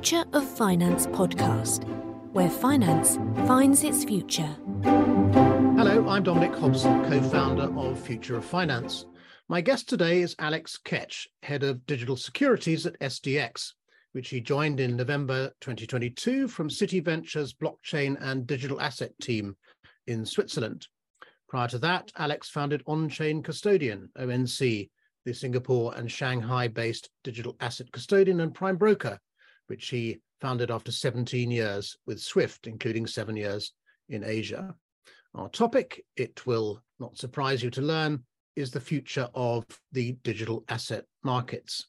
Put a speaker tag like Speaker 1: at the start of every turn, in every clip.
Speaker 1: Future of Finance podcast, where finance finds its future.
Speaker 2: Hello, I'm Dominic Hobson, co founder of Future of Finance. My guest today is Alex Kech, head of digital securities at SDX, which he joined in November 2022 from Citi Ventures blockchain and digital asset team in Switzerland. Prior to that, Alex founded On Chain Custodian, ONC, the Singapore and Shanghai based digital asset custodian and prime broker which he founded after 17 years with Swift, including seven years in Asia. Our topic, it will not surprise you to learn, is the future of the digital asset markets.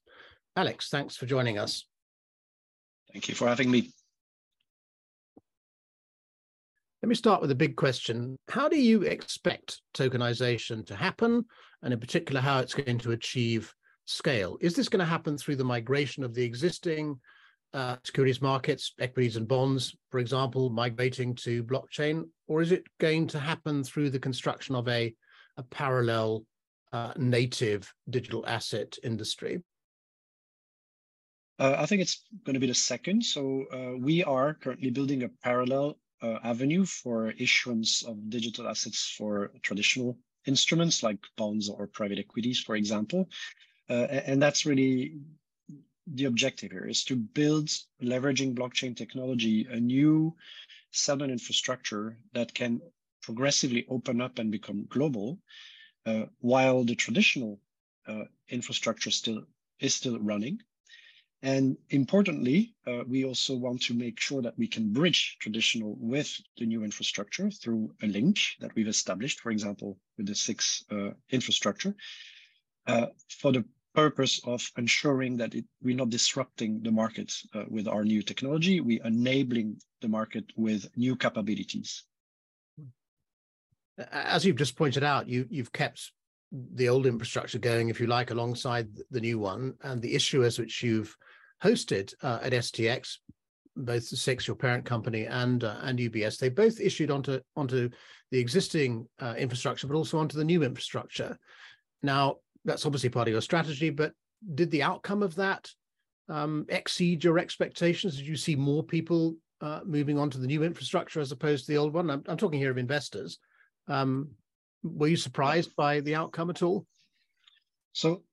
Speaker 2: Alex, thanks for joining us.
Speaker 3: Thank you for having me.
Speaker 2: Let me start with a big question. How do you expect tokenization to happen, and in particular, how it's going to achieve scale? Is this going to happen through the migration of the existing uh, securities markets, equities and bonds, for example, migrating to blockchain, or is it going to happen through the construction of a, a parallel uh, native digital asset industry?
Speaker 3: Uh, I think it's going to be the second. So uh, we are currently building a parallel uh, avenue for issuance of digital assets for traditional instruments like bonds or private equities, for example. Uh, and that's really the objective here is to build, leveraging blockchain technology, a new settlement infrastructure that can progressively open up and become global, uh, while the traditional uh, infrastructure still is still running. And importantly, uh, we also want to make sure that we can bridge traditional with the new infrastructure through a link that we've established, for example, with the SIX uh, infrastructure, uh, for the purpose of ensuring that it, we're not disrupting the market uh, with our new technology, we're enabling the market with new capabilities.
Speaker 2: As you've just pointed out, you, you've kept the old infrastructure going, if you like, alongside the new one, and the issuers which you've hosted uh, at SDX, both the SIX, your parent company, and uh, and UBS, they both issued onto onto the existing uh, infrastructure, but also onto the new infrastructure. Now, that's obviously part of your strategy, but did the outcome of that um, exceed your expectations? Did you see more people uh, moving on to the new infrastructure as opposed to the old one? I'm, I'm talking here of investors. Um, were you surprised by the outcome at all?
Speaker 3: So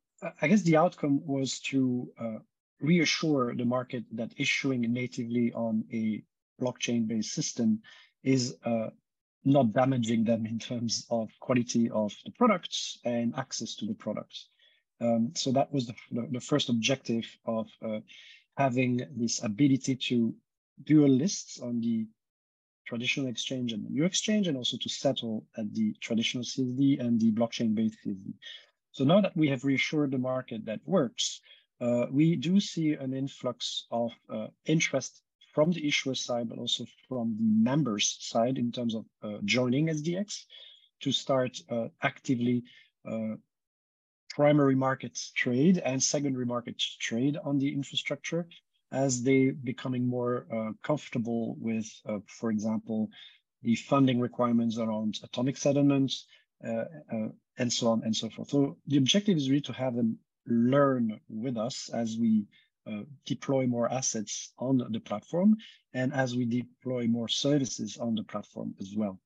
Speaker 3: I guess the outcome was to uh, reassure the market that issuing natively on a blockchain-based system is uh, not damaging them in terms of quality of the products and access to the products. Um, so that was the, the, the first objective of uh, having this ability to dual lists on the traditional exchange and the new exchange, and also to settle at the traditional CSD and the blockchain-based CSD. So now that we have reassured the market that works, uh, we do see an influx of uh, interest from the issuer side, but also from the members side in terms of uh, joining SDX to start uh, actively uh, primary market trade and secondary market trade on the infrastructure as they becoming more uh, comfortable with, uh, for example, the funding requirements around atomic settlements uh, and so on and so forth. So the objective is really to have them learn with us as we uh, deploy more assets on the platform and as we deploy more services on the platform as well.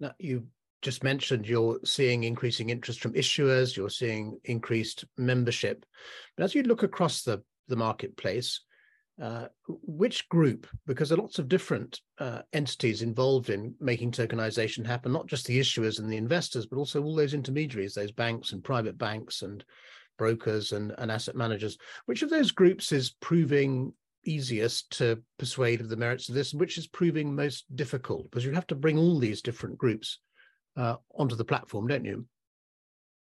Speaker 2: Now, you just mentioned you're seeing increasing interest from issuers, you're seeing increased membership. But as you look across the, the marketplace, uh, which group, because there are lots of different uh, entities involved in making tokenization happen, not just the issuers and the investors, but also all those intermediaries, those banks and private banks and brokers and, and asset managers. Which of those groups is proving easiest to persuade of the merits of this, which is proving most difficult? Because you have to bring all these different groups uh, onto the platform, don't you?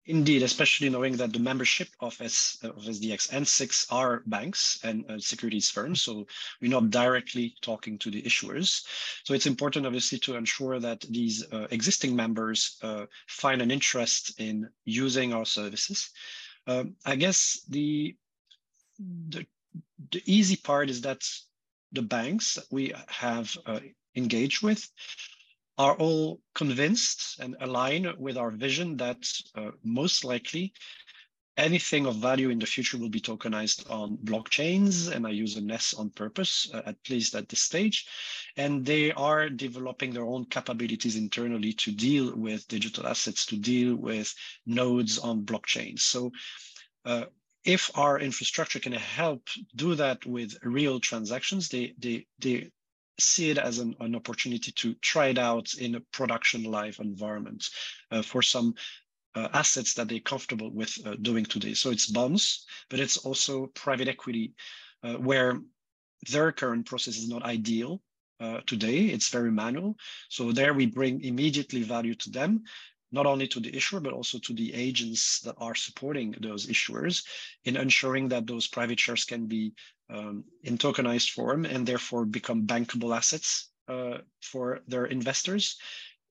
Speaker 3: Indeed, especially knowing that the membership of, S, of SDX and SIX are banks and uh, securities firms. So we're not directly talking to the issuers. So it's important, obviously, to ensure that these uh, existing members uh, find an interest in using our services. Um, I guess the, the, the easy part is that the banks that we have uh, engaged with are all convinced and aligned with our vision that uh, most likely anything of value in the future will be tokenized on blockchains, and I use an S on purpose, uh, at least at this stage. And they are developing their own capabilities internally to deal with digital assets, to deal with nodes on blockchains. So uh, if our infrastructure can help do that with real transactions, they, they, they see it as an, an opportunity to try it out in a production live environment uh, for some assets that they're comfortable with uh, doing today. So it's bonds, but it's also private equity, uh, where their current process is not ideal uh, today. It's very manual. So there we bring immediately value to them, not only to the issuer, but also to the agents that are supporting those issuers in ensuring that those private shares can be um, in tokenized form and therefore become bankable assets uh, for their investors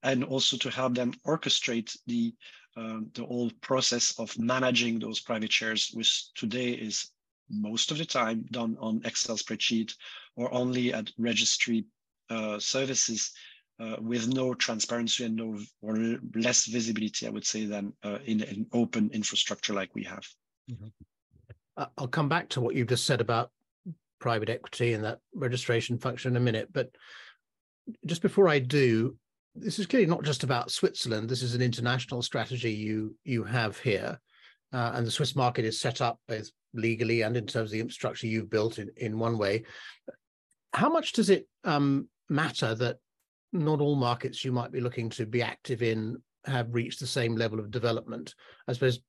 Speaker 3: and also to help them orchestrate the um, the whole process of managing those private shares, which today is most of the time done on Excel spreadsheet or only at registry uh, services uh, with no transparency and no or less visibility, I would say, than uh, in an open infrastructure like we have. Mm-hmm.
Speaker 2: I'll come back to what you've just said about private equity and that registration function in a minute, but just before I do, this is clearly not just about Switzerland. This is an international strategy you you have here, uh, and the Swiss market is set up both legally and in terms of the infrastructure you've built in in one way. How much does it um, matter that not all markets you might be looking to be active in have reached the same level of development? I suppose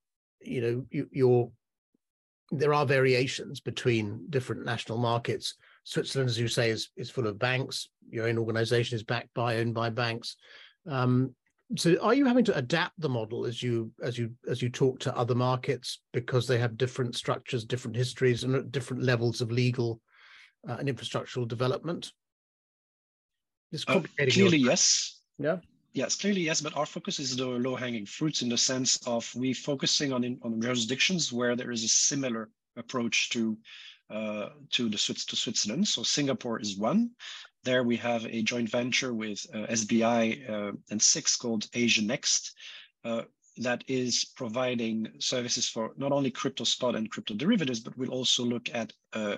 Speaker 2: you know you, you're there are variations between different national markets Switzerland, as you say, is is full of banks. Your own organization is backed by owned by banks. Um, so are you having to adapt the model as you as you as you talk to other markets because they have different structures, different histories, and different levels of legal uh, and infrastructural development?
Speaker 3: It's uh, complicated. Uh, clearly, your... yes.
Speaker 2: Yeah.
Speaker 3: Yes, clearly yes, but our focus is the low-hanging fruits in the sense of we focusing on in, on jurisdictions where there is a similar approach to uh, to the to Switzerland. So Singapore is one. There we have a joint venture with uh, SBI uh, and SIX called AsiaNext uh, that is providing services for not only crypto spot and crypto derivatives, but we'll also look at uh,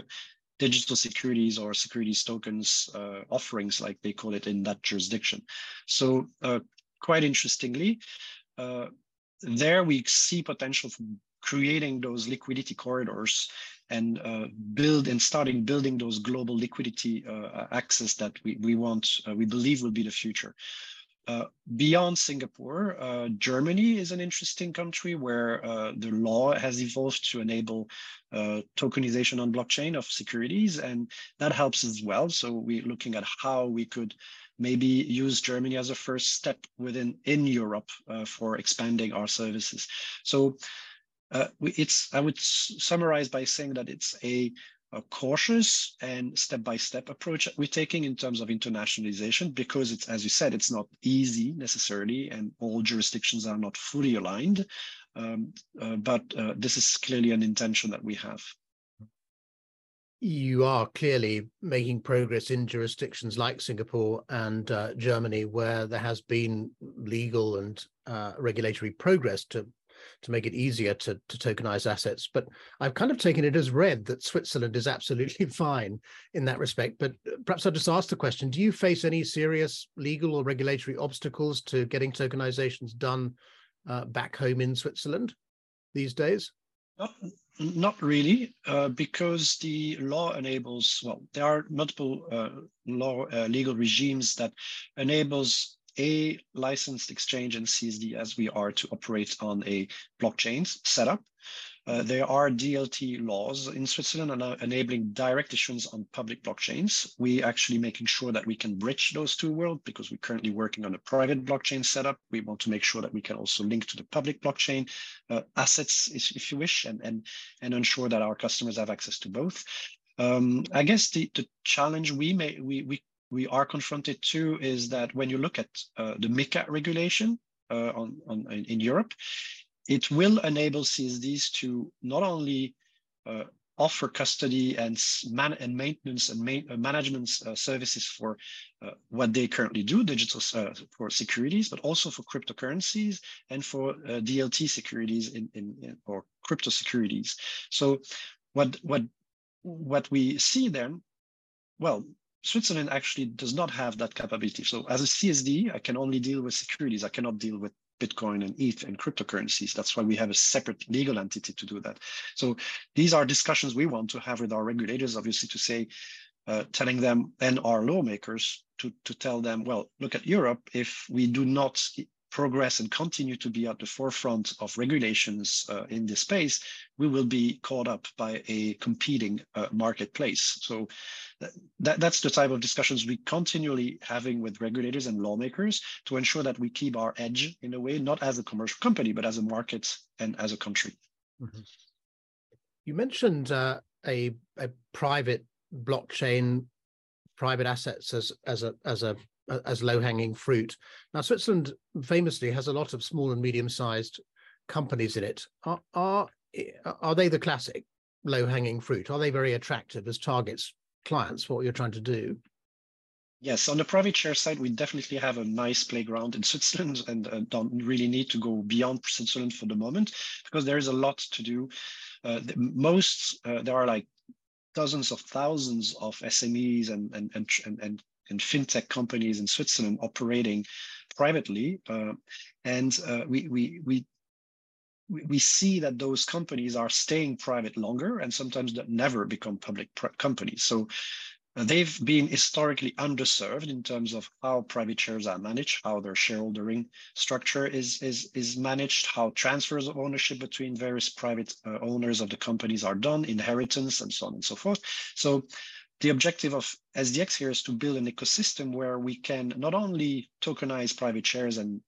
Speaker 3: digital securities or securities tokens uh, offerings, like they call it in that jurisdiction. So quite interestingly, there we see potential for creating those liquidity corridors and uh, build and starting building those global liquidity uh, access that we, we want, uh, we believe will be the future. Uh, beyond Singapore, uh, Germany is an interesting country where uh, the law has evolved to enable tokenization on blockchain of securities, and that helps as well. So we're looking at how we could maybe use Germany as a first step within in Europe for expanding our services. So uh, it's I would summarize by saying that it's a, a cautious and step-by-step approach that we're taking in terms of internationalization because it's as you said it's not easy necessarily and all jurisdictions are not fully aligned. Um, uh, but uh, this is clearly an intention that we have.
Speaker 2: You are clearly making progress in jurisdictions like Singapore and uh, Germany, where there has been legal and uh, regulatory progress to to make it easier to, to tokenize assets. But I've kind of taken it as read that Switzerland is absolutely fine in that respect. But uh, perhaps I'll just ask the question Do you face any serious legal or regulatory obstacles to getting tokenizations done uh, back home in Switzerland these days?
Speaker 3: Not, not really, uh, because the law enables, well, there are multiple uh, law uh, legal regimes that enables a licensed exchange and CSD as we are to operate on a blockchain setup. Uh, there are DLT laws in Switzerland enabling direct issuance on public blockchains. We actually making sure that we can bridge those two worlds because we're currently working on a private blockchain setup. We want to make sure that we can also link to the public blockchain uh, assets, if you wish, and, and, and ensure that our customers have access to both. Um, I guess the, the challenge we may we, we we are confronted to is that when you look at uh, the MiCA regulation uh, on, on, in Europe, it will enable CSDs to not only uh, offer custody and man and maintenance and uh, management uh, services for uh, what they currently do, digital for securities, but also for cryptocurrencies and for DLT securities in, in, in, or crypto securities. So what what what we see then, well, Switzerland actually does not have that capability. So as a CSD, I can only deal with securities. I cannot deal with Bitcoin and ETH and cryptocurrencies. That's why we have a separate legal entity to do that. So these are discussions we want to have with our regulators, obviously, to say, uh, telling them and our lawmakers to, to tell them, well, look at Europe. If we do not progress and continue to be at the forefront of regulations uh, in this space, we will be caught up by a competing uh, marketplace. So that, that's the type of discussions we continually having with regulators and lawmakers to ensure that we keep our edge in a way, not as a commercial company, but as a market and as a country. Mm-hmm.
Speaker 2: You mentioned uh, a, a private blockchain, private assets as as a as a as low hanging fruit. Now, Switzerland famously has a lot of small and medium sized companies in it. Are, are, are they the classic low hanging fruit? Are they very attractive as targets, clients for what you're trying to do?
Speaker 3: Yes, on the private share side, we definitely have a nice playground in Switzerland and uh, don't really need to go beyond Switzerland for the moment because there is a lot to do. Uh, the, most, uh, there are like dozens of thousands of SMEs and, and, and, and, and fintech companies in Switzerland operating privately. Uh, and uh, we, we, we, we see that those companies are staying private longer and sometimes never become public companies. So uh, they've been historically underserved in terms of how private shares are managed, how their shareholdering structure is, is, is managed, how transfers of ownership between various private uh, owners of the companies are done, inheritance, and so on and so forth. So the objective of SDX here is to build an ecosystem where we can not only tokenize private shares and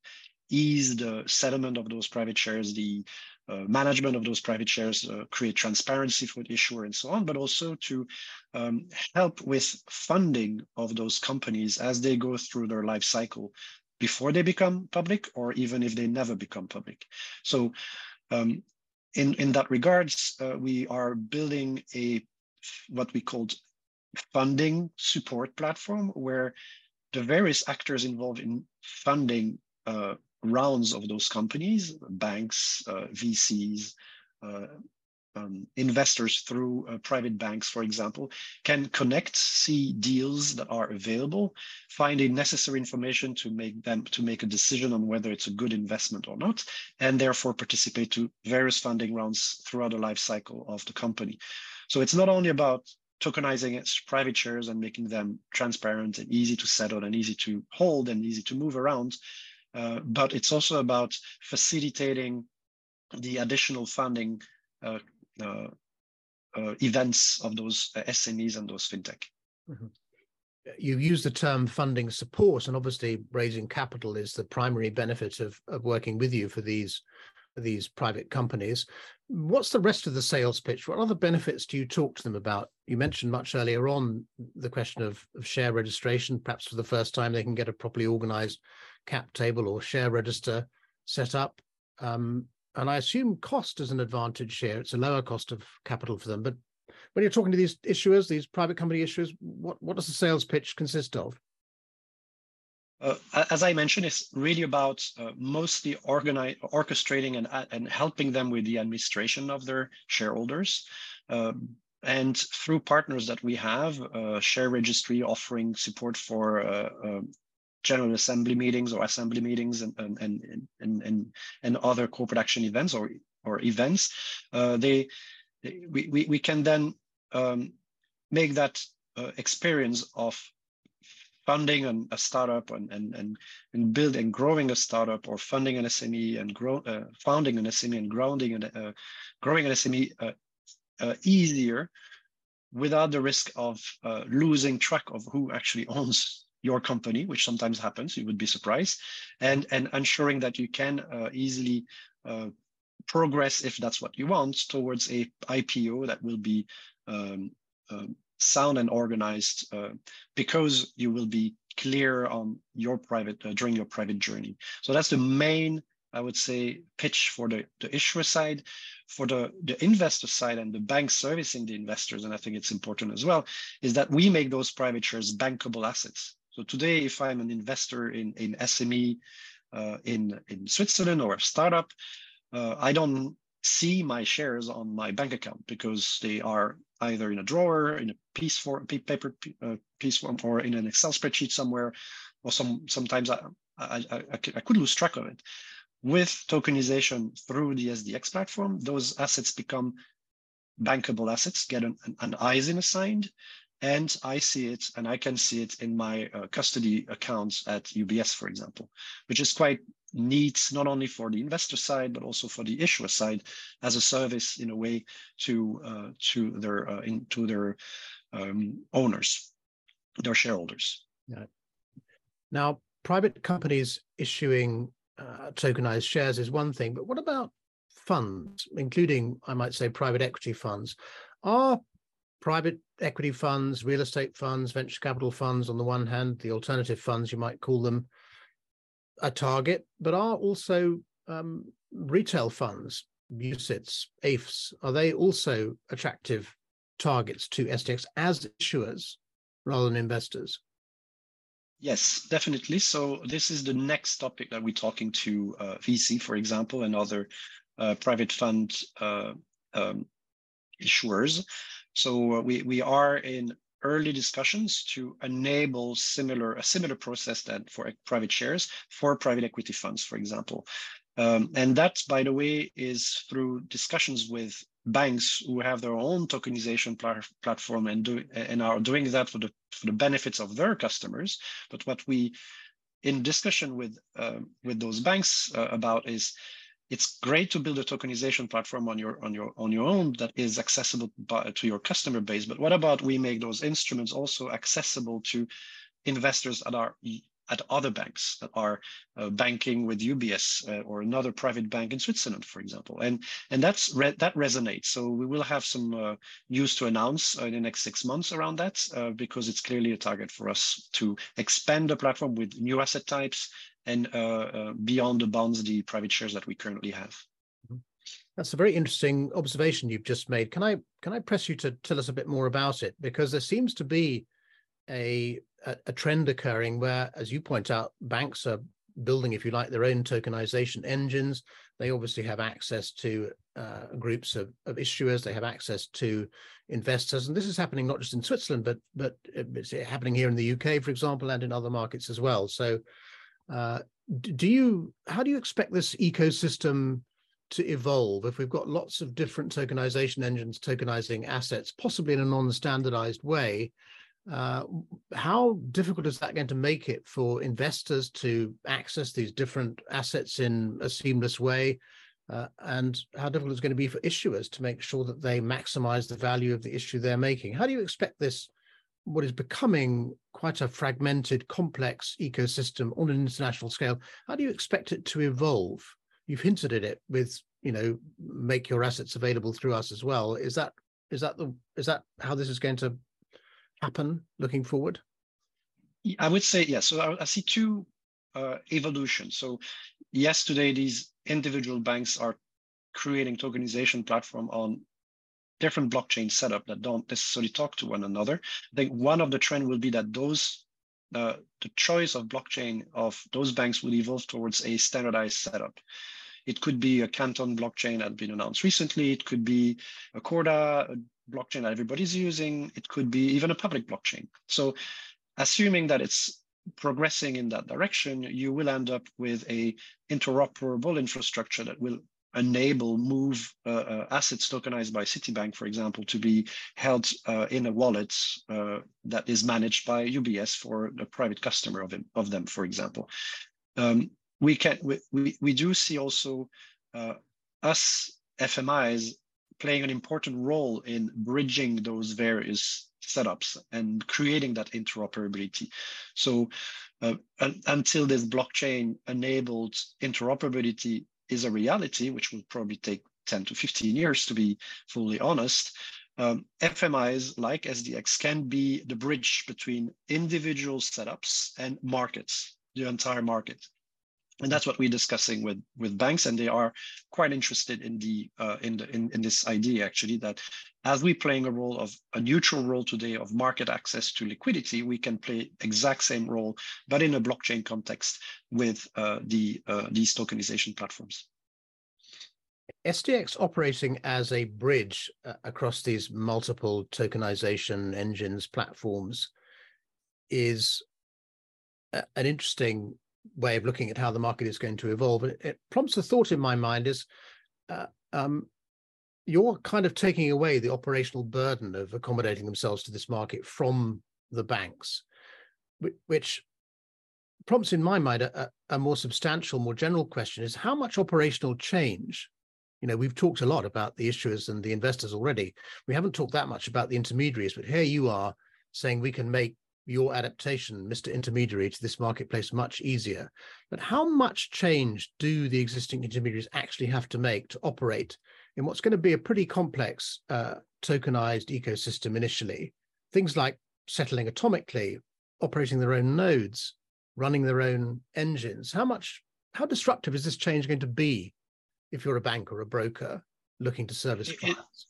Speaker 3: ease the settlement of those private shares, the uh, management of those private shares, uh, create transparency for the issuer and so on, but also to um, help with funding of those companies as they go through their life cycle before they become public or even if they never become public. So um, in, in that regards, uh, we are building a what we called funding support platform where the various actors involved in funding uh, rounds of those companies, banks, uh, VCs, uh, um, investors through uh, private banks, for example, can connect, see deals that are available, find the necessary information to make them to make a decision on whether it's a good investment or not, and therefore participate to various funding rounds throughout the life cycle of the company. So it's not only about tokenizing its private shares and making them transparent and easy to settle and easy to hold and easy to move around. Uh, but it's also about facilitating the additional funding uh, uh, uh events of those uh, SMEs and those fintech. Mm-hmm.
Speaker 2: You've used the term funding support, and obviously raising capital is the primary benefit of, of working with you for these these private companies. What's the rest of the sales pitch? What other benefits do you talk to them about? You mentioned much earlier on the question of, of share registration. Perhaps for the first time, they can get a properly organized cap table or share register set up. Um, and I assume cost is an advantage here. It's a lower cost of capital for them. But when you're talking to these issuers, these private company issuers, what, what does the sales pitch consist of?
Speaker 3: Uh, as I mentioned, it's really about uh, mostly orchestrating and, uh, and helping them with the administration of their shareholders. Um, and through partners that we have, uh, Share Registry offering support for uh, um, general assembly meetings or assembly meetings and, and, and, and, and, other corporate action events or, or events, they, we, we, we can then um, make that experience of funding an, a startup and, and, and, and building and growing a startup or funding an SME and grow, uh, founding an SME and grounding an, uh, growing an SME uh, uh, easier without the risk of uh, losing track of who actually owns your company, which sometimes happens, you would be surprised, and, and ensuring that you can uh, easily progress, if that's what you want, towards a IPO that will be um, um, sound and organized uh, because you will be clear on your private uh, during your private journey. So that's the main, I would say, pitch for the, the issuer side. for the, the investor side and the bank servicing the investors, and I think it's important as well, is that we make those private shares bankable assets. So today, if I'm an investor in, in SME uh, in, in Switzerland or a startup, uh, I don't see my shares on my bank account because they are either in a drawer, in a piece for paper uh, piece form, or in an Excel spreadsheet somewhere, or some sometimes I, I, I, I could lose track of it. With tokenization through the SDX platform, those assets become bankable assets, get an, an, ISIN assigned, and I see it and I can see it in my uh, custody accounts at UBS, for example, which is quite neat, not only for the investor side, but also for the issuer side as a service in a way to, uh, to their, uh, in, to their um, owners, their shareholders.
Speaker 2: Yeah. Now, private companies issuing uh, tokenized shares is one thing, but what about funds, including, I might say, private equity funds? Are private equity funds, real estate funds, venture capital funds on the one hand, the alternative funds, you might call them, a target, but are also um, retail funds, UCITS, AIFs, are they also attractive targets to SDX as issuers rather than investors?
Speaker 3: Yes, definitely. So this is the next topic that we're talking to uh, VC, for example, and other uh, private fund uh, um, issuers. So uh, we we are in early discussions to enable similar a similar process that for private shares for private equity funds, for example. Um, and that, by the way, is through discussions with banks who have their own tokenization pl platform and do and are doing that for the for the benefits of their customers. But what we in discussion with uh, with those banks uh, about is it's great to build a tokenization platform on your on your on your own that is accessible by, to your customer base. But what about we make those instruments also accessible to investors at other banks that are uh, banking with UBS uh, or another private bank in Switzerland, for example. And, and that's re that resonates. So we will have some uh, news to announce in the next six months around that uh, because it's clearly a target for us to expand the platform with new asset types and uh, uh, beyond the bonds, the private shares that we currently have.
Speaker 2: Mm-hmm. That's a very interesting observation you've just made. Can I can I press you to tell us a bit more about it? Because there seems to be a, a, a trend occurring where, as you point out, banks are building, if you like, their own tokenization engines. They obviously have access to uh, groups of, of, issuers. They have access to investors, and this is happening not just in Switzerland, but but it's happening here in the UK, for example, and in other markets as well. So, uh, do you how do you expect this ecosystem to evolve if we've got lots of different tokenization engines tokenizing assets, possibly in a non-standardized way? Uh, how difficult is that going to make it for investors to access these different assets in a seamless way? Uh, and how difficult is it going to be for issuers to make sure that they maximize the value of the issue they're making? How do you expect this, what is becoming quite a fragmented, complex ecosystem on an international scale, how do you expect it to evolve? You've hinted at it with, you know, make your assets available through us as well. Is that is that the is that how this is going to happen looking forward?
Speaker 3: I would say yes. So I, see two uh, evolutions. So yes, today these individual banks are creating tokenization platform on different blockchain setup that don't necessarily talk to one another. I think one of the trend will be that those uh, the choice of blockchain of those banks will evolve towards a standardized setup. It could be a Canton blockchain that been announced recently. It could be a Corda, a blockchain that everybody's using. It could be even a public blockchain. So assuming that it's progressing in that direction, you will end up with a interoperable infrastructure that will enable move uh, uh, assets tokenized by Citibank, for example, to be held uh, in a wallet uh, that is managed by UBS for a private customer of, him, of them, for example. Um, we can we, we, we do see also uh, us FMIs playing an important role in bridging those various setups and creating that interoperability. So uh, until this blockchain enabled interoperability is a reality, which will probably take 10 to 15 years to be fully honest, um, FMIs like SDX can be the bridge between individual setups and markets, the entire market. And that's what we're discussing with with banks and they are quite interested in the uh, in the in, in this idea actually that as we're playing a role of a neutral role today of market access to liquidity we can play exact same role but in a blockchain context with uh, the uh, these tokenization platforms.
Speaker 2: SDX operating as a bridge uh, across these multiple tokenization engines platforms is a, an interesting way of looking at how the market is going to evolve. It, it prompts a thought in my mind is uh, um, you're kind of taking away the operational burden of accommodating themselves to this market from the banks, which prompts in my mind a, a more substantial, more general question is how much operational change you know we've talked a lot about the issuers and the investors already we haven't talked that much about the intermediaries but here you are saying we can make your adaptation, Mr. Intermediary, to this marketplace much easier. But how much change do the existing intermediaries actually have to make to operate in what's going to be a pretty complex uh, tokenized ecosystem initially? Things like settling atomically, operating their own nodes, running their own engines. How much, how disruptive is this change going to be if you're a bank or a broker looking to service clients?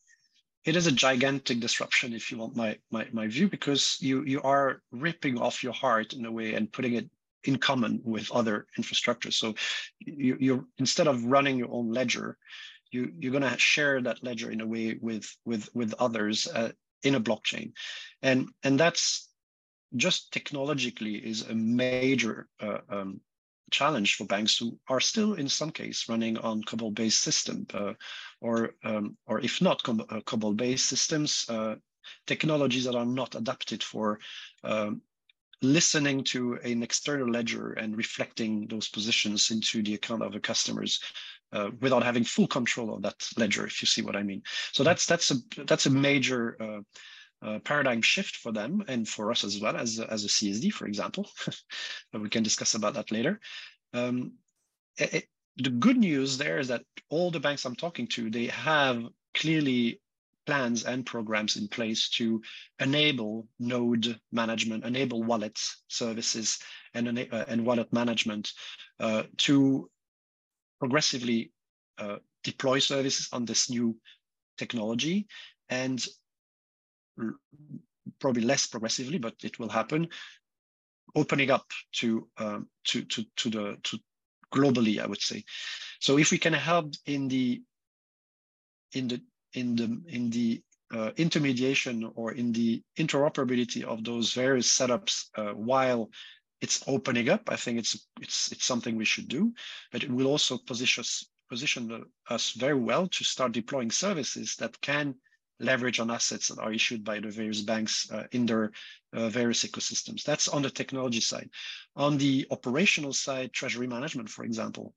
Speaker 3: It is a gigantic disruption if you want my, my my view because you you are ripping off your heart in a way and putting it in common with other infrastructure so you you're instead of running your own ledger you you're going to share that ledger in a way with with with others uh, in a blockchain. And and that's just technologically is a major uh, um, challenge for banks who are still in some case running on COBOL-based system, uh, or um, or if not uh, COBOL-based systems, uh, technologies that are not adapted for um, listening to an external ledger and reflecting those positions into the account of the customers uh, without having full control of that ledger, if you see what I mean. So that's that's a that's a major uh, uh, paradigm shift for them and for us as well as, as a CSD, for example. we can discuss about that later. Um, it, the good news there is that all the banks I'm talking to, they have clearly plans and programs in place to enable node management, enable wallet services and, uh, and wallet management uh, to progressively uh, deploy services on this new technology and probably less progressively, but it will happen, opening up to um, to to to the to globally, I would say. So if we can help in the in the in the in the uh, intermediation or in the interoperability of those various setups uh, while it's opening up, I think it's it's it's something we should do. But it will also position us position us very well to start deploying services that can leverage on assets that are issued by the various banks uh, in their uh, various ecosystems. That's on the technology side. On the operational side, treasury management, for example,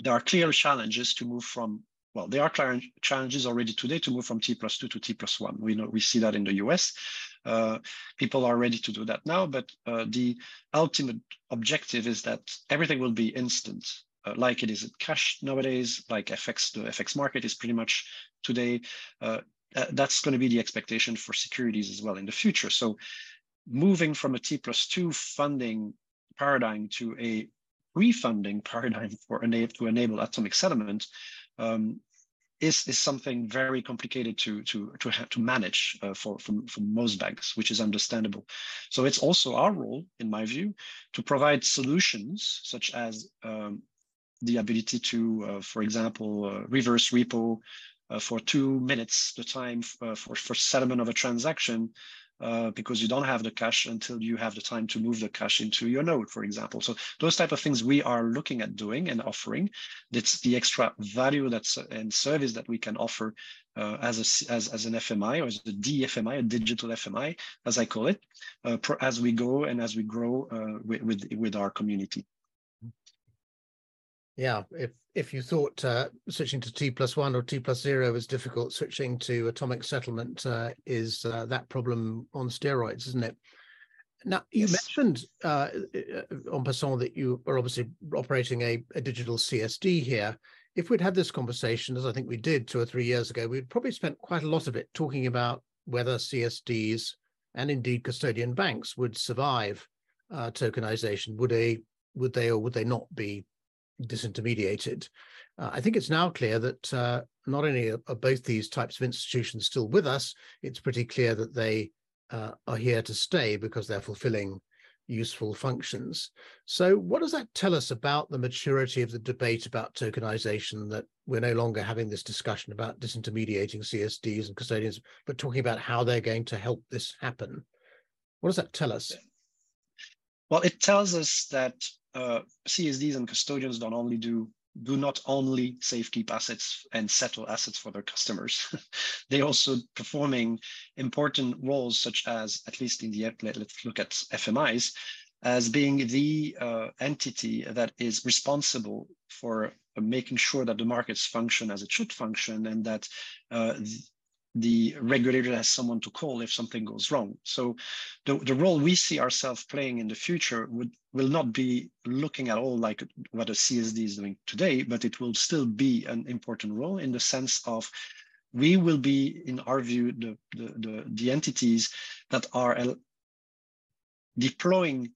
Speaker 3: there are clear challenges to move from well, there are challenges already today to move from T plus two to T plus one. We know we see that in the US. Uh, people are ready to do that now, but uh, the ultimate objective is that everything will be instant, uh, like it is in cash nowadays, like FX, the FX market is pretty much today. Uh, that's going to be the expectation for securities as well in the future. So moving from a T plus two funding paradigm to a refunding paradigm for enable to enable atomic settlement um, is is something very complicated to to to to manage uh, for, for for most banks, which is understandable. So it's also our role, in my view, to provide solutions such as um, the ability to, uh, for example, uh, reverse repo for two minutes the time uh, for, for settlement of a transaction uh, because you don't have the cash until you have the time to move the cash into your node, for example. So those type of things we are looking at doing and offering. That's the extra value that's and service that we can offer uh, as a as, as an FMI or as a DFMI, a digital FMI, as I call it, uh, as we go and as we grow uh, with, with with our community.
Speaker 2: Yeah, if if you thought uh, switching to T plus one or T plus zero was difficult, switching to atomic settlement uh, is uh, that problem on steroids, isn't it? Now, you yes. mentioned uh, uh, en passant that you are obviously operating a, a, digital CSD here. If we'd had this conversation, as I think we did two or three years ago, we'd probably spent quite a lot of it talking about whether CSDs and indeed custodian banks would survive uh, tokenization. Would they, would they, or would they not be disintermediated. Uh, I think it's now clear that uh, not only are, are, both these types of institutions still with us, it's pretty clear that they uh, are here to stay because they're fulfilling useful functions. So, what does that tell us about the maturity of the debate about tokenization? That we're no longer having this discussion about disintermediating CSDs and custodians, but talking about how they're going to help this happen. What does that tell us?
Speaker 3: Well, it tells us that uh, CSDs and custodians don't only do do not only safekeep assets and settle assets for their customers. they also performing important roles such as, at least in the, let's look at FMIs, as being the uh, entity that is responsible for making sure that the markets function as it should function and that uh, the regulator has someone to call if something goes wrong. So the, the role we see ourselves playing in the future would will not be looking at all like what a CSD is doing today, but it will still be an important role in the sense of we will be, in our view, the, the, the, the entities that are deploying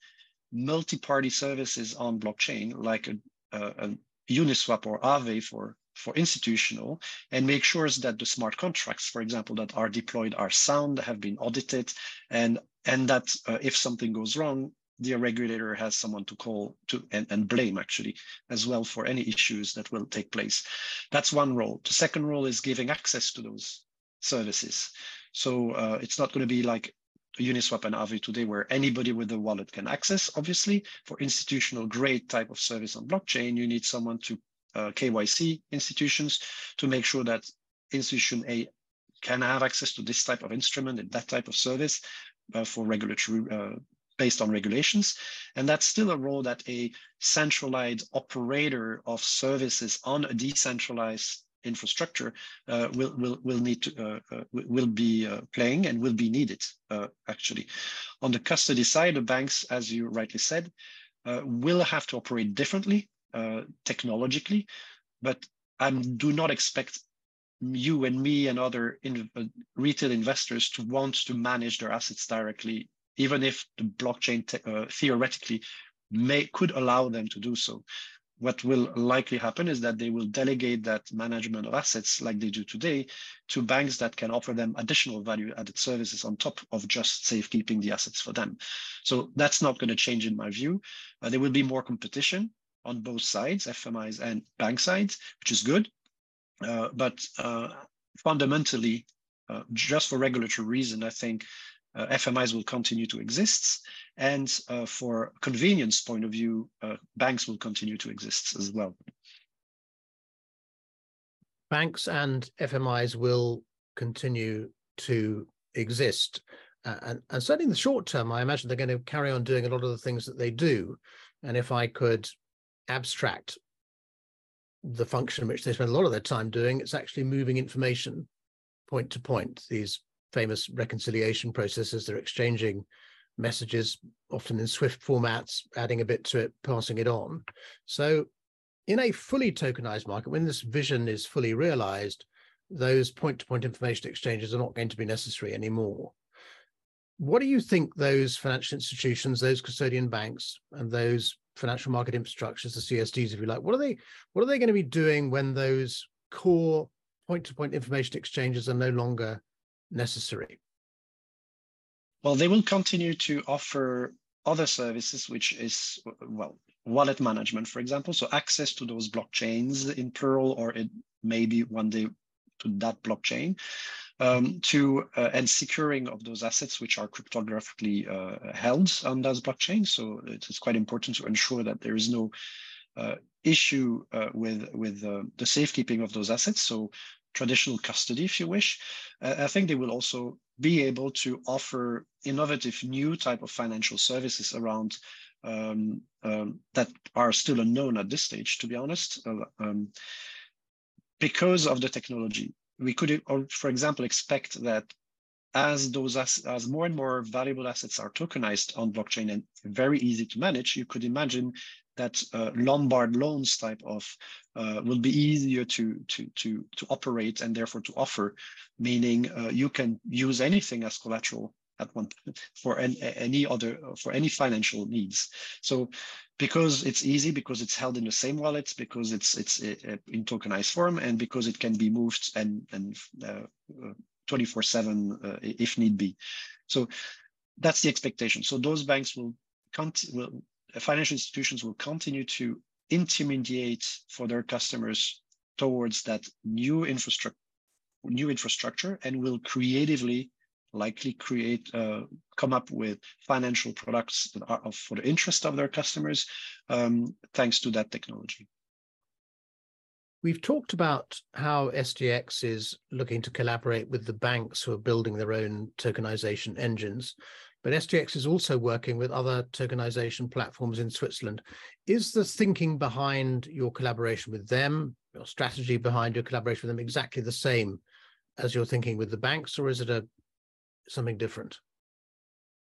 Speaker 3: multi-party services on blockchain, like a, a, a Uniswap or Aave for for institutional and make sure that the smart contracts, for example, that are deployed are sound, have been audited, and and that uh, if something goes wrong, the regulator has someone to call to and, and blame actually as well for any issues that will take place. That's one role. The second role is giving access to those services. So uh, it's not going to be like Uniswap and Aave today, where anybody with a wallet can access. Obviously, for institutional grade type of service on blockchain, you need someone to uh, KYC institutions to make sure that institution A can have access to this type of instrument and that type of service uh, for regulatory uh, based on regulations. And that's still a role that a centralized operator of services on a decentralized infrastructure uh, will will will need to uh, uh, will be uh, playing and will be needed uh, actually on the custody side the banks as you rightly said uh, will have to operate differently uh, technologically, but I do not expect you and me and other in, uh, retail investors to want to manage their assets directly, even if the blockchain uh, theoretically may could allow them to do so. What will likely happen is that they will delegate that management of assets like they do today to banks that can offer them additional value added services on top of just safekeeping the assets for them. So that's not going to change in my view. Uh, there will be more competition on both sides, FMIs and bank sides, which is good. Uh, but uh, fundamentally, uh, just for regulatory reason, I think uh, FMIs will continue to exist. And uh, for convenience point of view, uh, banks will continue to exist as well.
Speaker 2: Banks and FMIs will continue to exist. and, and certainly in the short term, I imagine they're going to carry on doing a lot of the things that they do. And if I could abstract the function which they spend a lot of their time doing. It's actually moving information point to point. These famous reconciliation processes, they're exchanging messages, often in Swift formats, adding a bit to it, passing it on. So, in a fully tokenized market, when this vision is fully realized, those point to point information exchanges are not going to be necessary anymore. What do you think those financial institutions, those custodian banks, and those financial market infrastructures, the CSDs, if you like. What are they? What are they going to be doing when those core point-to-point information exchanges are no longer necessary?
Speaker 3: Well, they will continue to offer other services, which is well wallet management, for example, so access to those blockchains in plural, or it maybe one day to that blockchain um, to uh, and securing of those assets which are cryptographically uh, held on those blockchains. So it's quite important to ensure that there is no uh, issue uh, with with uh, the safekeeping of those assets. So traditional custody, if you wish. Uh, I think they will also be able to offer innovative new type of financial services around um, um, that are still unknown at this stage, to be honest. Um, because of the technology we could, or for example, expect that as those as, as more and more valuable assets are tokenized on blockchain and very easy to manage, you could imagine that uh, Lombard loans type of uh, will be easier to to to to operate and therefore to offer, meaning uh, you can use anything as collateral at one for any, any other for any financial needs. So because it's easy, because it's held in the same wallets, because it's it's uh, in tokenized form, and because it can be moved and and uh, 24 uh, 7 uh, if need be. So that's the expectation. So those banks will, will financial institutions will continue to intermediate for their customers towards that new infrastructure new infrastructure and will creatively likely create uh, come up with financial products that are for the interest of their customers um, thanks to that technology
Speaker 2: We've talked about how SDX is looking to collaborate with the banks who are building their own tokenization engines, but SDX is also working with other tokenization platforms in Switzerland. Is the thinking behind your collaboration with them, your strategy behind your collaboration with them exactly the same as you're thinking with the banks, or is it a something different?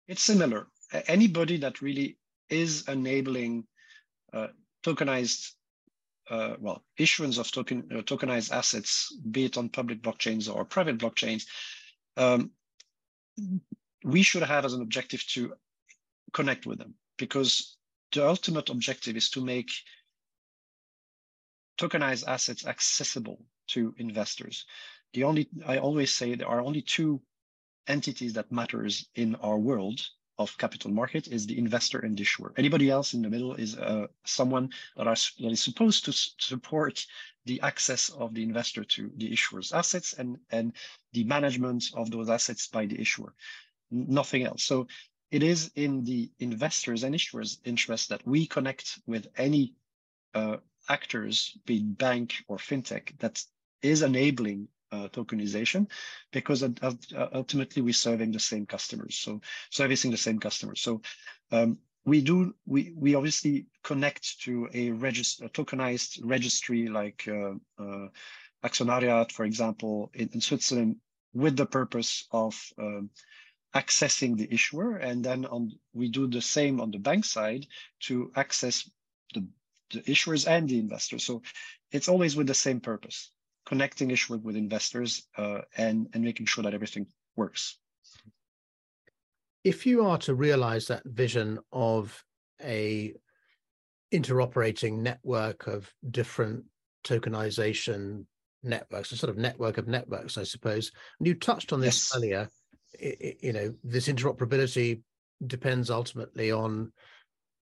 Speaker 3: It's similar. Anybody that really is enabling uh, tokenized uh, well, issuance of token, uh, tokenized assets, be it on public blockchains or private blockchains, um, we should have as an objective to connect with them because the ultimate objective is to make tokenized assets accessible to investors. The only, I always say there are only two entities that matters in our world of capital market is the investor and issuer. Anybody else in the middle is uh, someone that, are, that is supposed to support the access of the investor to the issuer's assets and, and the management of those assets by the issuer, nothing else. So it is in the investors and issuers' interest that we connect with any uh, actors, be it bank or fintech, that is enabling uh, tokenization because ultimately we're serving the same customers, so servicing the same customers. So um, we do we we obviously connect to a, register, tokenized registry like uh, uh, for example, in, in, Switzerland, with the purpose of um, accessing the issuer, and then on we do the same on the bank side to access the the issuers and the investors. So it's always with the same purpose connecting issuer with investors uh, and, and making sure that everything works.
Speaker 2: If you are to realize that vision of a interoperating network of different tokenization networks, a sort of network of networks, I suppose, and you touched on this yes. earlier, it, you know, this interoperability depends ultimately on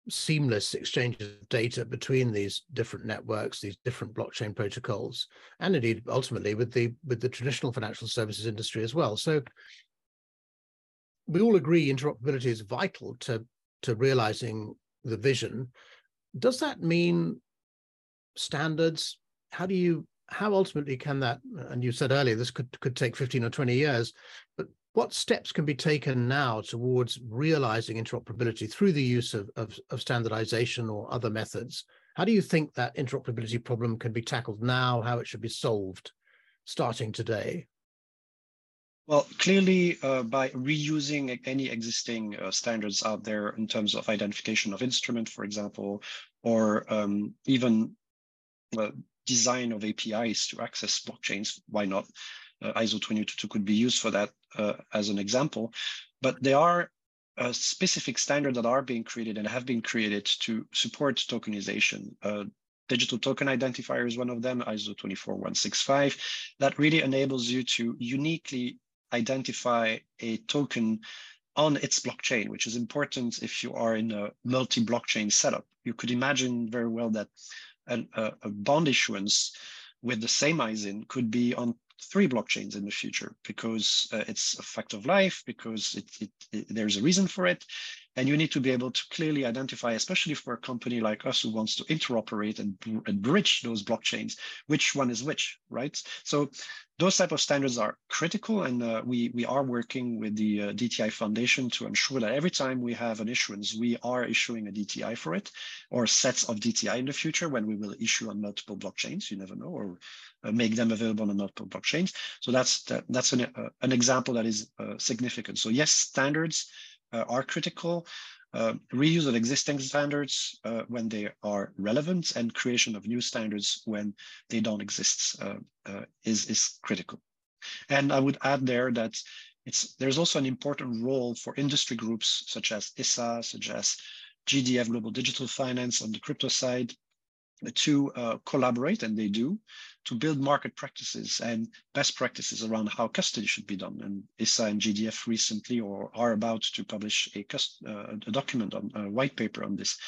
Speaker 2: seamless exchanges of data between these different networks, these different blockchain protocols, and indeed ultimately with the with the traditional financial services industry as well. So we all agree interoperability is vital to to realizing the vision. Does that mean standards? How do you how ultimately can that and you said earlier this could could take 15 or 20 years but what steps can be taken now towards realizing interoperability through the use of, of, of, standardization or other methods? How do you think that interoperability problem can be tackled now, how it should be solved starting today?
Speaker 3: Well, clearly, uh, by reusing any existing uh, standards out there in terms of identification of instrument, for example, or um, even uh, design of APIs to access blockchains, why not? Uh, ISO 222 could be used for that uh, as an example. But there are uh, specific standards that are being created and have been created to support tokenization. Uh, digital token identifier is one of them, ISO 24165, that really enables you to uniquely identify a token on its blockchain, which is important if you are in a multi-blockchain setup. You could imagine very well that a, a bond issuance with the same ISIN could be on three blockchains in the future because uh, it's a fact of life, because it, it, it, there's a reason for it. And you need to be able to clearly identify, especially for a company like us who wants to interoperate and, and bridge those blockchains, which one is which, right? So those type of standards are critical. And uh, we, we are working with the uh, DTI Foundation to ensure that every time we have an issuance, we are issuing a DTI for it or sets of DTI in the future when we will issue on multiple blockchains, you never know, or make them available on multiple blockchains. So that's, that, that's an, uh, an example that is uh, significant. So yes, standards uh, are critical. Uh, reuse of existing standards uh, when they are relevant and creation of new standards when they don't exist is, is critical. And I would add there that it's there's also an important role for industry groups such as ISSA, such as GDF Global Digital Finance on the crypto side, to uh, collaborate, and they do, to build market practices and best practices around how custody should be done. And ISSA and GDF recently or are about to publish a, uh, a document on a white paper on this.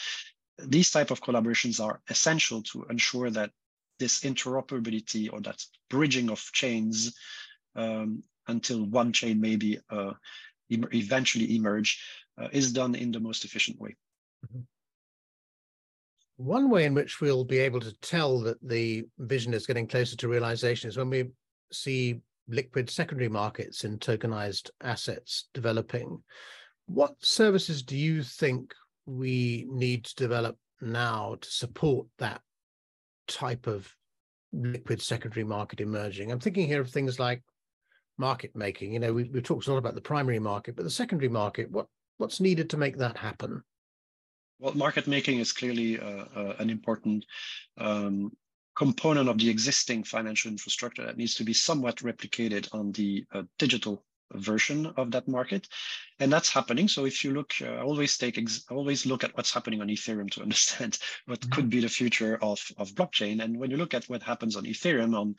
Speaker 3: These type of collaborations are essential to ensure that this interoperability or that bridging of chains um, until one chain maybe uh, eventually emerge uh, is done in the most efficient way. Mm -hmm.
Speaker 2: One way in which we'll be able to tell that the vision is getting closer to realization is when we see liquid secondary markets in tokenized assets developing. What services do you think we need to develop now to support that type of liquid secondary market emerging? I'm thinking here of things like market making. You know, we, we've talked a lot about the primary market, but the secondary market, what what's needed to make that happen?
Speaker 3: Well, market making is clearly uh, uh, an important um, component of the existing financial infrastructure that needs to be somewhat replicated on the uh, digital version of that market. And that's happening. So if you look uh, always take always look at what's happening on ethereum to understand what mm-hmm. could be the future of of blockchain. And when you look at what happens on ethereum on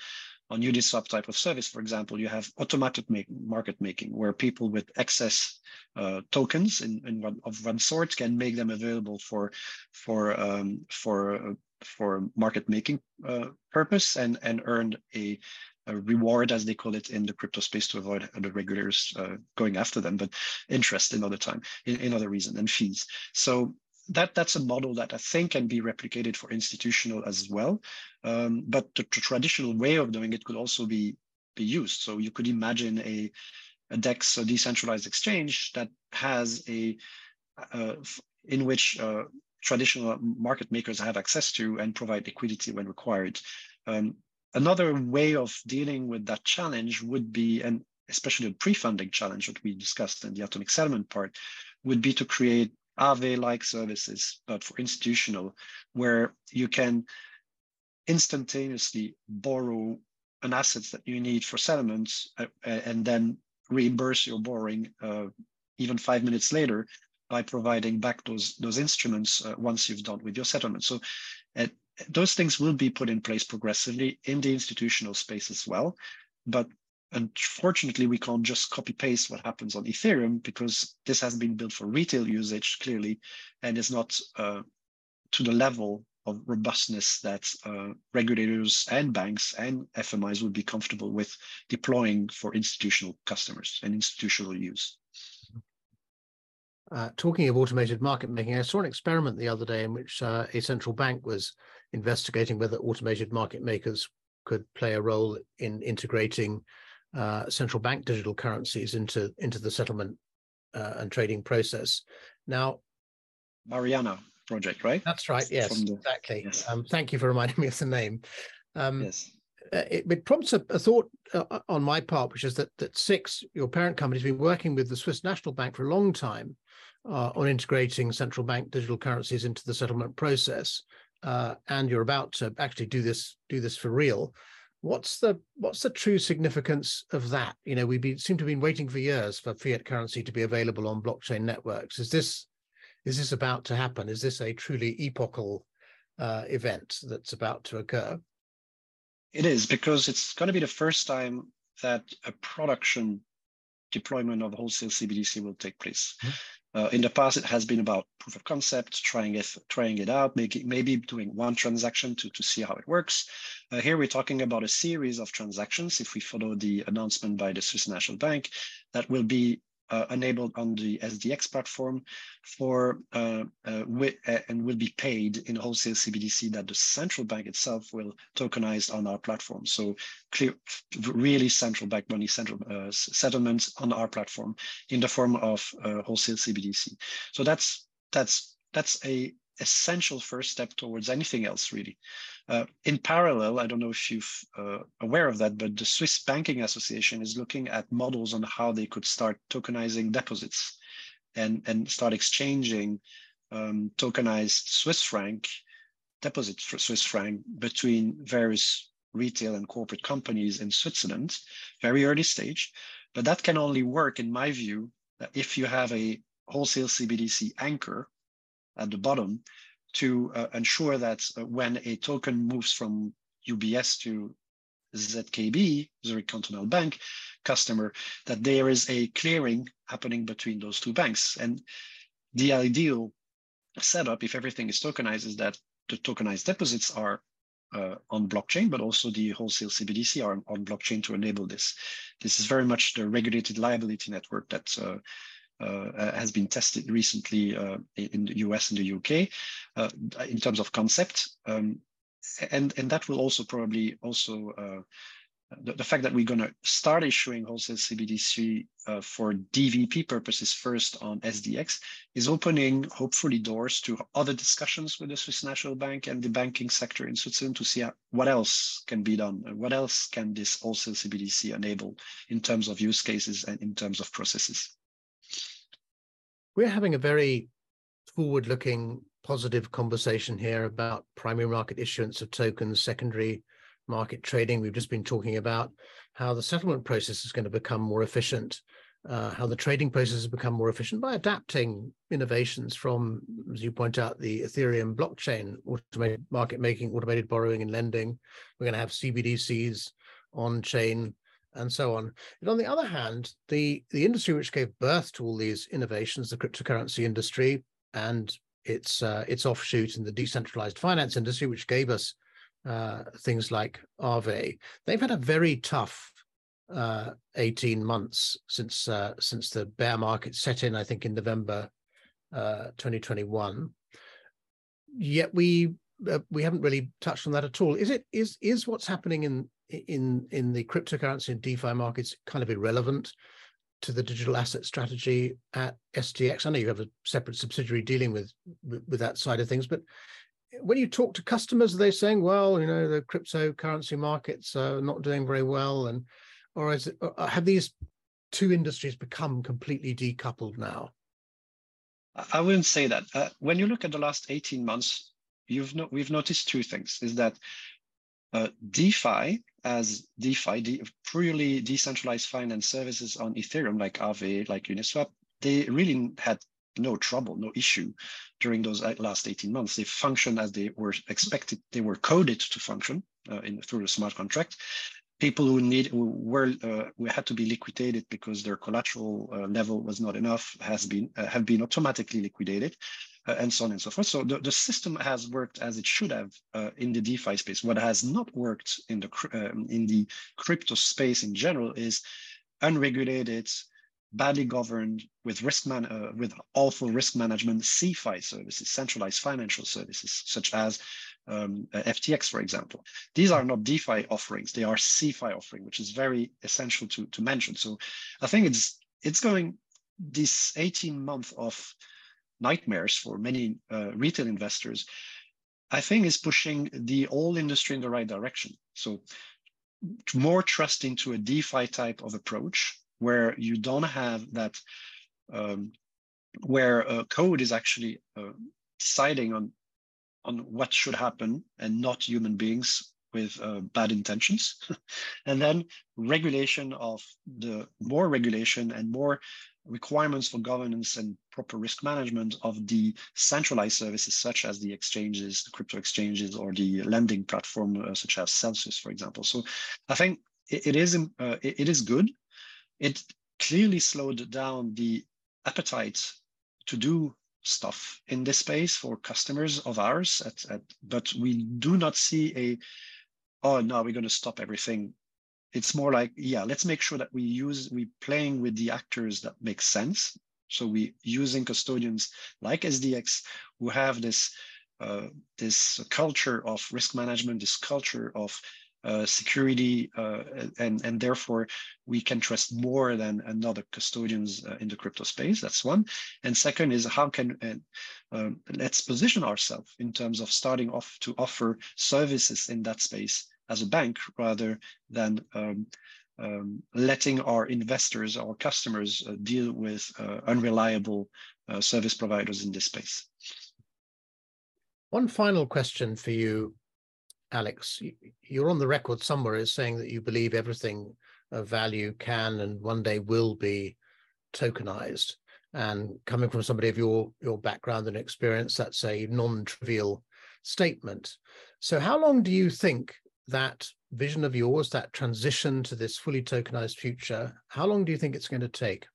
Speaker 3: on Uniswap type of service, for example, you have automatic make, market making, where people with excess uh, tokens in, in one, of one sort can make them available for for um, for uh, for market making uh, purpose and and earn a, a, reward, as they call it in the crypto space, to avoid the regulators uh, going after them, but interest another time, in, in other reason and fees. So that that's a model that I think can be replicated for institutional as well. Um, but the, traditional way of doing it could also be be used. So you could imagine a a DEX, a decentralized exchange that has a uh, in which uh, traditional market makers have access to and provide liquidity when required. Um, another way of dealing with that challenge would be, and especially the pre-funding challenge that we discussed in the atomic settlement part, would be to create Aave-like services, but for institutional, where you can instantaneously borrow an asset that you need for settlements uh, and then reimburse your borrowing uh, even five minutes later by providing back those those instruments uh, once you've done with your settlement. So uh, those things will be put in place progressively in the institutional space as well. But Unfortunately, we can't just copy paste what happens on Ethereum because this hasn't been built for retail usage clearly and is not uh, to the level of robustness that uh, regulators and banks and FMIs would be comfortable with deploying for institutional customers and institutional use.
Speaker 2: Uh, talking of automated market making, I saw an experiment the other day in which uh, a central bank was investigating whether automated market makers could play a role in integrating uh, central bank digital currencies into into the settlement uh, and trading process. Now,
Speaker 3: Mariana project, right?
Speaker 2: That's right. Yes, the, exactly. Yes. Um, thank you for reminding me of the name.
Speaker 3: Um, yes.
Speaker 2: Uh, it, it, prompts a, a thought uh, on my part, which is that that SIX, your parent company, has been working with the Swiss National Bank for a long time uh, on integrating central bank digital currencies into the settlement process, uh, and you're about to actually do this do this for real what's the what's the true significance of that? You know we be, seem to have been waiting for years for fiat currency to be available on blockchain networks. Is this is this about to happen? Is this a truly epochal uh, event that's about to occur?
Speaker 3: It is because it's going to be the first time that a production deployment of wholesale cbdc will take place. Mm-hmm. Uh, in the past, it has been about proof of concept, trying it, trying it out, making maybe doing one transaction to, to see how it works. Uh, here we're talking about a series of transactions. If we follow the announcement by the Swiss National Bank, that will be uh, enabled on the SDX platform for uh, uh, uh, and will be paid in wholesale CBDC that the central bank itself will tokenize on our platform. So clear, really central bank money, central uh, settlements on our platform in the form of uh, wholesale CBDC. So that's that's that's a essential first step towards anything else, really. Uh, in parallel, I don't know if you're uh, aware of that, but the Swiss Banking Association is looking at models on how they could start tokenizing deposits and, and start exchanging um, tokenized Swiss franc deposits for Swiss franc between various retail and corporate companies in Switzerland, very early stage. But that can only work, in my view, if you have a wholesale CBDC anchor at the bottom to uh, ensure that uh, when a token moves from UBS to ZKB, Zurich Cantonal Bank customer, that there is a clearing happening between those two banks. And the ideal setup, if everything is tokenized, is that the tokenized deposits are uh, on blockchain, but also the wholesale CBDC are on, blockchain to enable this. This is very much the regulated liability network that uh, has been tested recently uh, in the US and the UK uh, in terms of concept. Um, and, and that will also probably also uh, the, the, fact that we're going to start issuing wholesale CBDC uh, for DVP purposes first on SDX is opening hopefully doors to other discussions with the Swiss National Bank and the banking sector in Switzerland to see what else can be done what else can this wholesale CBDC enable in terms of use cases and in terms of processes.
Speaker 2: We're having a very forward-looking positive conversation here about primary market issuance of tokens, secondary market trading. We've just been talking about how the settlement process is going to become more efficient, uh, how the trading process has become more efficient by adapting innovations from, as you point out, the Ethereum blockchain, automated market making, automated borrowing and lending. We're going to have CBDCs on chain and so on. On the other hand, the, the industry which gave birth to all these innovations, the cryptocurrency industry and its uh, its offshoot in the decentralized finance industry, which gave us uh, things like Aave. They've had a very tough uh, 18 months since uh, since the bear market set in, I think, in November uh, 2021. Yet we uh, we haven't really touched on that at all. Is it is is what's happening in in in the cryptocurrency and DeFi markets kind of irrelevant to the digital asset strategy at SDX? I know you have a separate subsidiary dealing with with, that side of things, but when you talk to customers, are they saying, well, you know, the cryptocurrency markets are not doing very well? And, or is it, have these two industries become completely decoupled now?
Speaker 3: I wouldn't say that. Uh, when you look at the last 18 months, you've no, we've noticed two things is that uh, DeFi as DeFi, de purely decentralized finance services on Ethereum, like Aave, like Uniswap, they really had no trouble, no issue during those uh, last 18 months. They functioned as they were expected, they were coded to function uh, in, through the smart contract. People who need who were uh, who had to be liquidated because their collateral uh, level was not enough has been uh, have been automatically liquidated, and so on and so forth. So the, the system has worked as it should have in the DeFi space. What has not worked in the um, in the crypto space in general is unregulated badly governed with risk man uh, with awful risk management CeFi services, centralized financial services, such as um, uh, FTX, for example. These are not DeFi offerings; they are CeFi offering, which is very essential to to mention. So, I think it's it's going this 18 month of nightmares for many uh, retail investors. I think is pushing the whole industry in the right direction. So, more trust into a DeFi type of approach where you don't have that, um, where uh, code is actually uh, deciding on on what should happen and not human beings with uh, bad intentions. and then regulation of the more regulation and more requirements for governance and proper risk management of the centralized services such as the exchanges, the crypto exchanges, or the lending platform uh, such as Celsius, for example. So I think it, it is uh, it, it is good it clearly slowed down the appetite to do stuff in this space for customers of ours at, at but we do not see a oh no we're going to stop everything it's more like yeah let's make sure that we use we playing with the actors that make sense so we using custodians like SDX who have this uh, this culture of risk management this culture of uh, security, uh, and, and therefore we can trust more than another custodians uh, in the crypto space. That's one. And second is how can, uh, um, let's position ourselves in terms of starting off to offer services in that space as a bank rather than um, um, letting our investors, our customers uh, deal with uh, unreliable service providers in this space.
Speaker 2: One final question for you Alex, you're on the record somewhere as saying that you believe everything of value can and one day will be tokenized. And coming from somebody of your, your background and experience, that's a non-trivial statement. So how long do you think that vision of yours, that transition to this fully tokenized future, how long do you think it's going to take?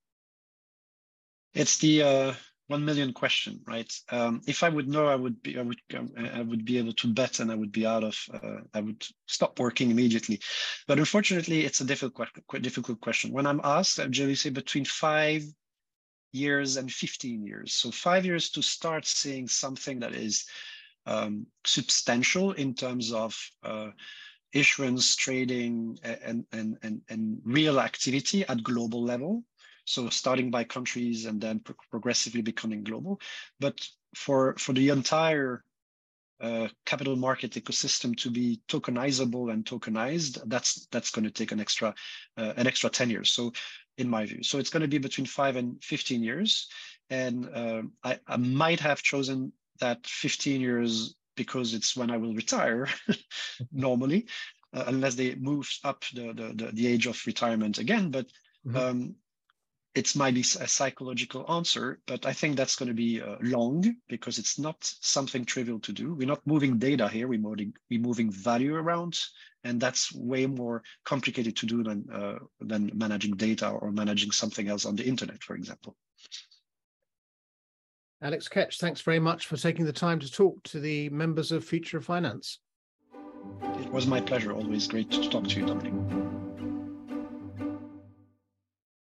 Speaker 3: It's the uh, one million question, right? Um, if I would know, I would be, I would, I would be able to bet, and I would be out of, uh, I would stop working immediately. But unfortunately, it's a difficult, difficult question. When I'm asked, I generally say between five years and 15 years. So five years to start seeing something that is um, substantial in terms of uh, issuance, trading, and, and, and, and real activity at global level. So starting by countries and then pro progressively becoming global. But for, for the entire uh, capital market ecosystem to be tokenizable and tokenized, that's that's going to take an extra uh, an extra 10 years. So in my view, so it's going to be between five and 15 years. And uh, I, I might have chosen that 15 years because it's when I will retire normally, uh, unless they move up the, the, the, age of retirement again. But mm-hmm. um, it might be a psychological answer, but I think that's going to be uh, long because it's not something trivial to do. We're not moving data here, we're moving, we're moving value around, and that's way more complicated to do than, uh, than managing data or managing something else on the internet, for example.
Speaker 2: Alex Kech, thanks very much for taking the time to talk to the members of Future of Finance.
Speaker 3: It was my pleasure. Always great to talk to you, Dominic.